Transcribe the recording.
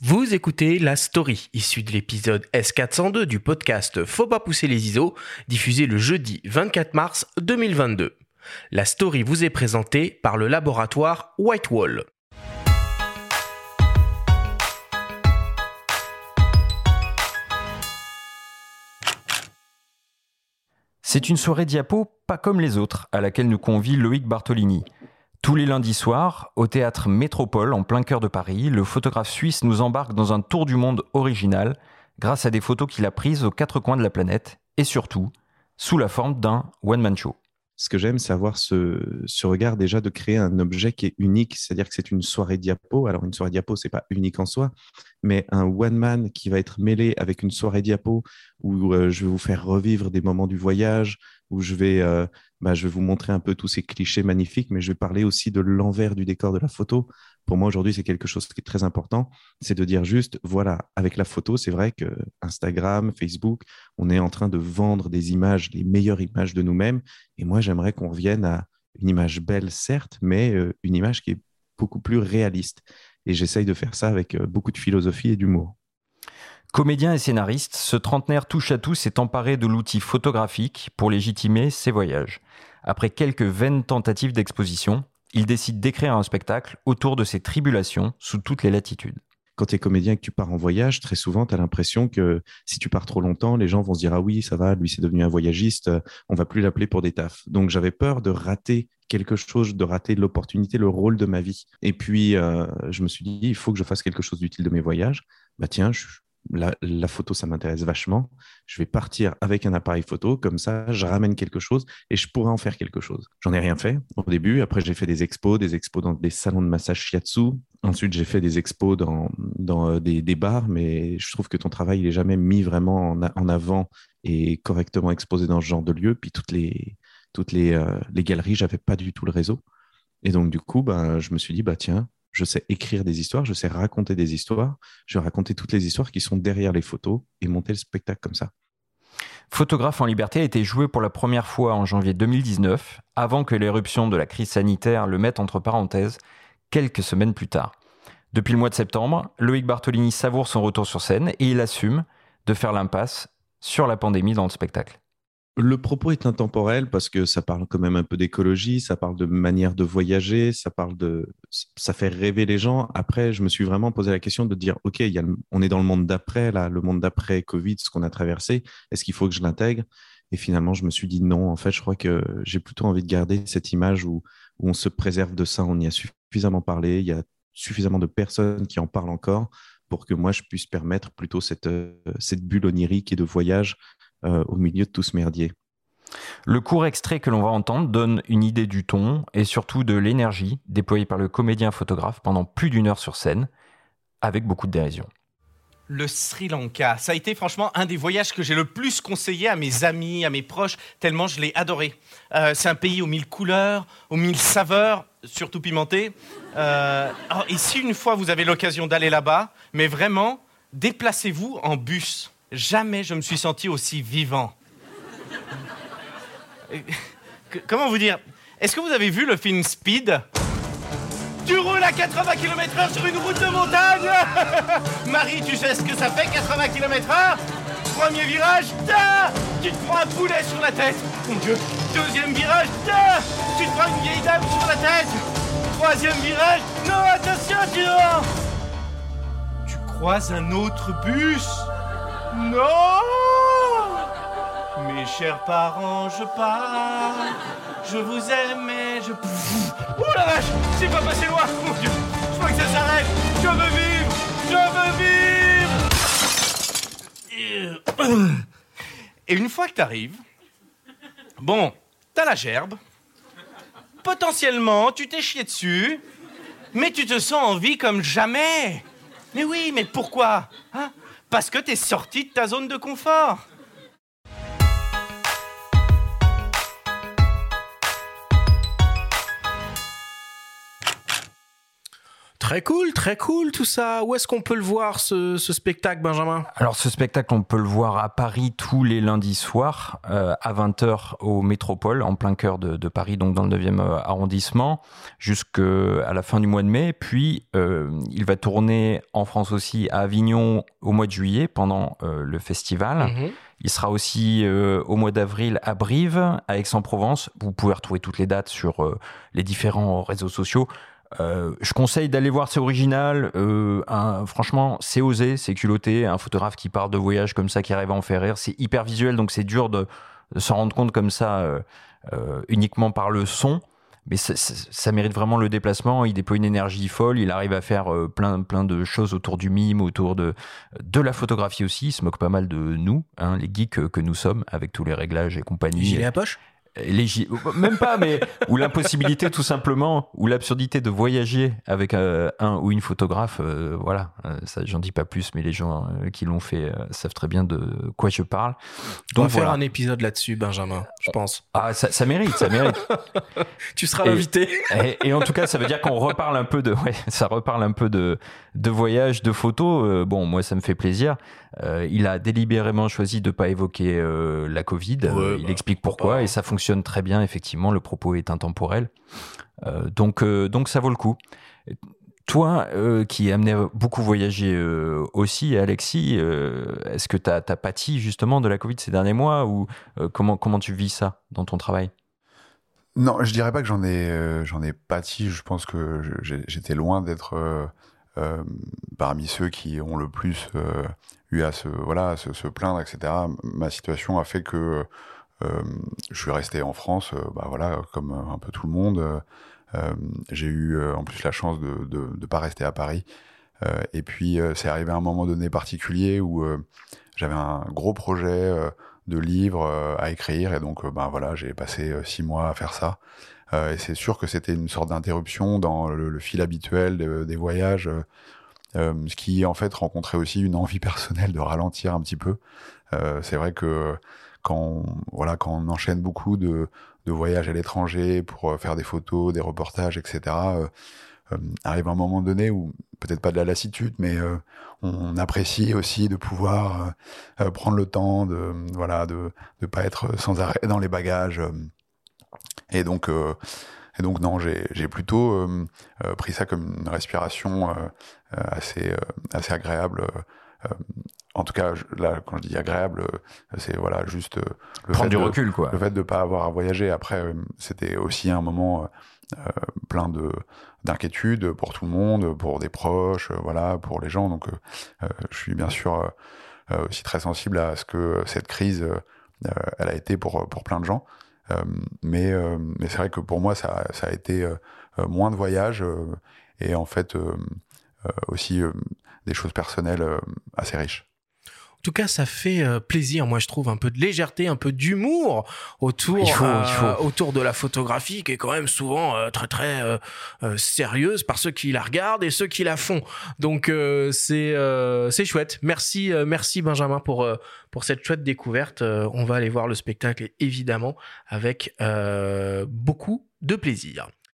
Vous écoutez La Story, issue de l'épisode S402 du podcast Faut pas pousser les ISO, diffusé le jeudi 24 mars 2022. La Story vous est présentée par le laboratoire Whitewall. C'est une soirée diapo pas comme les autres, à laquelle nous convie Loïc Bartolini. Tous les lundis soirs, au théâtre Métropole, en plein cœur de Paris, le photographe suisse nous embarque dans un tour du monde original grâce à des photos qu'il a prises aux quatre coins de la planète et surtout sous la forme d'un one-man show. Ce que j'aime, c'est avoir ce, ce, regard déjà de créer un objet qui est unique, c'est-à-dire que c'est une soirée diapo. Alors, une soirée diapo, c'est pas unique en soi, mais un one-man qui va être mêlé avec une soirée diapo où euh, je vais vous faire revivre des moments du voyage, où je vais, euh, bah, je vais vous montrer un peu tous ces clichés magnifiques, mais je vais parler aussi de l'envers du décor de la photo. Pour moi, aujourd'hui, c'est quelque chose qui est très important, c'est de dire juste, voilà, avec la photo, c'est vrai que Instagram, Facebook, on est en train de vendre des images, les meilleures images de nous-mêmes, et moi, j'aimerais qu'on revienne à une image belle, certes, mais euh, une image qui est beaucoup plus réaliste. Et j'essaye de faire ça avec euh, beaucoup de philosophie et d'humour. Comédien et scénariste, ce trentenaire touche à tout s'est emparé de l'outil photographique pour légitimer ses voyages. Après quelques vaines tentatives d'exposition, il décide d'écrire un spectacle autour de ses tribulations sous toutes les latitudes. Quand tu es comédien et que tu pars en voyage, très souvent, tu as l'impression que si tu pars trop longtemps, les gens vont se dire Ah oui, ça va, lui, c'est devenu un voyagiste, on va plus l'appeler pour des tafs. Donc, j'avais peur de rater quelque chose, de rater l'opportunité, le rôle de ma vie. Et puis, euh, je me suis dit Il faut que je fasse quelque chose d'utile de mes voyages. Bah, tiens, je, la, photo, ça m'intéresse vachement. Je vais partir avec un appareil photo, comme ça, je ramène quelque chose et je pourrais en faire quelque chose. J'en ai rien fait au début. Après, j'ai fait des expos, des expos dans des salons de massage shiatsu. Ensuite, j'ai fait des expos dans, dans euh, des, bars, mais je trouve que ton travail, il n'est jamais mis vraiment en, avant et correctement exposé dans ce genre de lieu. Puis toutes les, toutes les, euh, galeries, j'avais pas du tout le réseau. Et donc, du coup, ben, je me suis dit, bah, tiens, je sais écrire des histoires, je sais raconter des histoires, je vais raconter toutes les histoires qui sont derrière les photos et monter le spectacle comme ça. Photographe en liberté a été joué pour la première fois en janvier 2019, avant que l'éruption de la crise sanitaire le mette entre parenthèses, quelques semaines plus tard. Depuis le mois de septembre, Loïc Bartolini savoure son retour sur scène et il assume de faire l'impasse sur la pandémie dans le spectacle. Le propos est intemporel parce que ça parle quand même un peu d'écologie, ça parle de manière de voyager, ça parle de, ça fait rêver les gens. Après, je me suis vraiment posé la question de dire, ok, on est dans le monde d'après, là, le monde d'après Covid, ce qu'on a traversé. Est-ce qu'il faut que je l'intègre? Et finalement, je me suis dit non. En fait, je crois que j'ai plutôt envie de garder cette image où, où on se préserve de ça. On y a suffisamment parlé. Il y a suffisamment de personnes qui en parlent encore pour que moi je puisse permettre plutôt cette, euh, cette bulle onirique et de voyage euh, au milieu de tout ce merdier. Le court extrait que l'on va entendre donne une idée du ton et surtout de l'énergie déployée par le comédien photographe pendant plus d'une heure sur scène, avec beaucoup de dérision. Le Sri Lanka, ça a été franchement un des voyages que j'ai le plus conseillé à mes amis, à mes proches, tellement je l'ai adoré. Euh, c'est un pays aux mille couleurs, aux mille saveurs, surtout pimentées. Euh, et si une fois vous avez l'occasion d'aller là-bas, mais vraiment, déplacez-vous en bus. Jamais je me suis senti aussi vivant. Comment vous dire? Est-ce que vous avez vu le film Speed? Tu roules à 80 km/h sur une route de montagne? Marie, tu sais ce que ça fait 80 km/h Premier virage, tu te prends un poulet sur la tête. Mon Dieu. Deuxième virage, ta tu te prends une vieille dame sur la tête. Troisième virage, non, attention, tu Tu croises un autre bus non Mes chers parents, je pars. Je vous aime je. Ouh la vache C'est pas passé loin Mon Dieu Je crois que ça s'arrête Je veux vivre Je veux vivre Et une fois que t'arrives, bon, t'as la gerbe. Potentiellement, tu t'es chié dessus, mais tu te sens en vie comme jamais. Mais oui, mais pourquoi hein? Parce que t'es sorti de ta zone de confort. Très cool, très cool tout ça. Où est-ce qu'on peut le voir ce, spectacle, Benjamin? Alors ce spectacle, on peut le voir à Paris tous les lundis soirs euh, à 20h au Métropole, en plein cœur de, Paris, donc dans le 9e euh, arrondissement, jusqu'à la fin du mois de mai. Puis euh, il va tourner en France aussi à Avignon au mois de juillet pendant le festival. Mhm. Il sera aussi au mois d'avril à Brive, à Aix-en-Provence. Vous pouvez retrouver toutes les dates sur les différents réseaux sociaux. Euh, je conseille d'aller voir, c'est original. Euh, franchement, c'est osé, c'est culotté. Un photographe qui parle de voyage comme ça, qui arrive à en faire rire, c'est hyper visuel, donc c'est dur de, s'en rendre compte comme ça euh, uniquement par le son. Mais ça, mérite vraiment le déplacement. Il déploie une énergie folle. Il arrive à faire plein, plein de choses autour du mime, autour de, de la photographie aussi. Il se moque pas mal de nous, hein, les geeks que nous sommes, avec tous les réglages et compagnie. Gilet à poche? Même pas, mais ou l'impossibilité tout simplement, ou l'absurdité de voyager avec euh, un ou une photographe, euh, voilà, euh, ça j'en dis pas plus, mais les gens qui l'ont fait savent très bien de quoi je parle. Donc, On va faire un épisode là-dessus, Benjamin, je pense. Ah, ça, mérite, ça mérite. tu seras l'invité. Et, en tout cas, ça veut dire qu'on reparle un peu de, ouais, ça reparle un peu de, de voyage, de photos. bon, moi, ça me fait plaisir. il a délibérément choisi de pas évoquer la Covid. il bah, explique pourquoi et ça fonctionne très bien, effectivement, le propos est intemporel. Euh, donc, euh, donc ça vaut le coup. Toi, euh, qui amené beaucoup voyager aussi, Alexis, est-ce que tu as, pâti justement de la Covid ces derniers mois ou comment, comment tu vis ça dans ton travail? Non, je dirais pas que j'en ai, j'en ai pâti. Je pense que j'étais loin d'être parmi ceux qui ont le plus eu à se, voilà, se, se, plaindre, etc. Ma situation a fait que je suis resté en France, euh, bah voilà, comme euh, un peu tout le monde. j'ai eu en plus la chance de ne pas rester à Paris. et puis c'est arrivé à un moment donné particulier où j'avais un gros projet de livre à écrire et donc ben voilà j'ai passé six mois à faire ça et c'est sûr que c'était une sorte d'interruption dans le, fil habituel des voyages ce qui en fait rencontrait aussi une envie personnelle de ralentir un petit peu c'est vrai que quand on, voilà, quand on enchaîne beaucoup de, de voyages à l'étranger pour euh, faire des photos, des reportages, etc., euh, euh, arrive un moment donné où peut-être pas de la lassitude, mais on, apprécie aussi de pouvoir prendre le temps de voilà de ne pas être sans arrêt dans les bagages. et donc et donc non, j'ai plutôt pris ça comme une respiration assez assez agréable en tout cas, là, quand je dis agréable, euh, c'est voilà juste euh, le prendre du recul, quoi. Le fait de pas avoir à voyager. Après, euh, c'était aussi un moment plein de d'inquiétude pour tout le monde, pour des proches, voilà, pour les gens. Donc, je suis bien sûr aussi très sensible à ce que cette crise, elle a été pour pour plein de gens. mais mais c'est vrai que pour moi, ça, ça a été moins de voyages et en fait aussi des choses personnelles assez riches. En tout cas, ça fait euh, plaisir, moi je trouve, un peu de légèreté, un peu d'humour autour, euh, autour de la photographie qui est quand même souvent euh, très très sérieuse par ceux qui la regardent et ceux qui la font. Donc c'est c'est chouette. Merci merci Benjamin pour pour cette chouette découverte. on va aller voir le spectacle évidemment avec beaucoup de plaisir.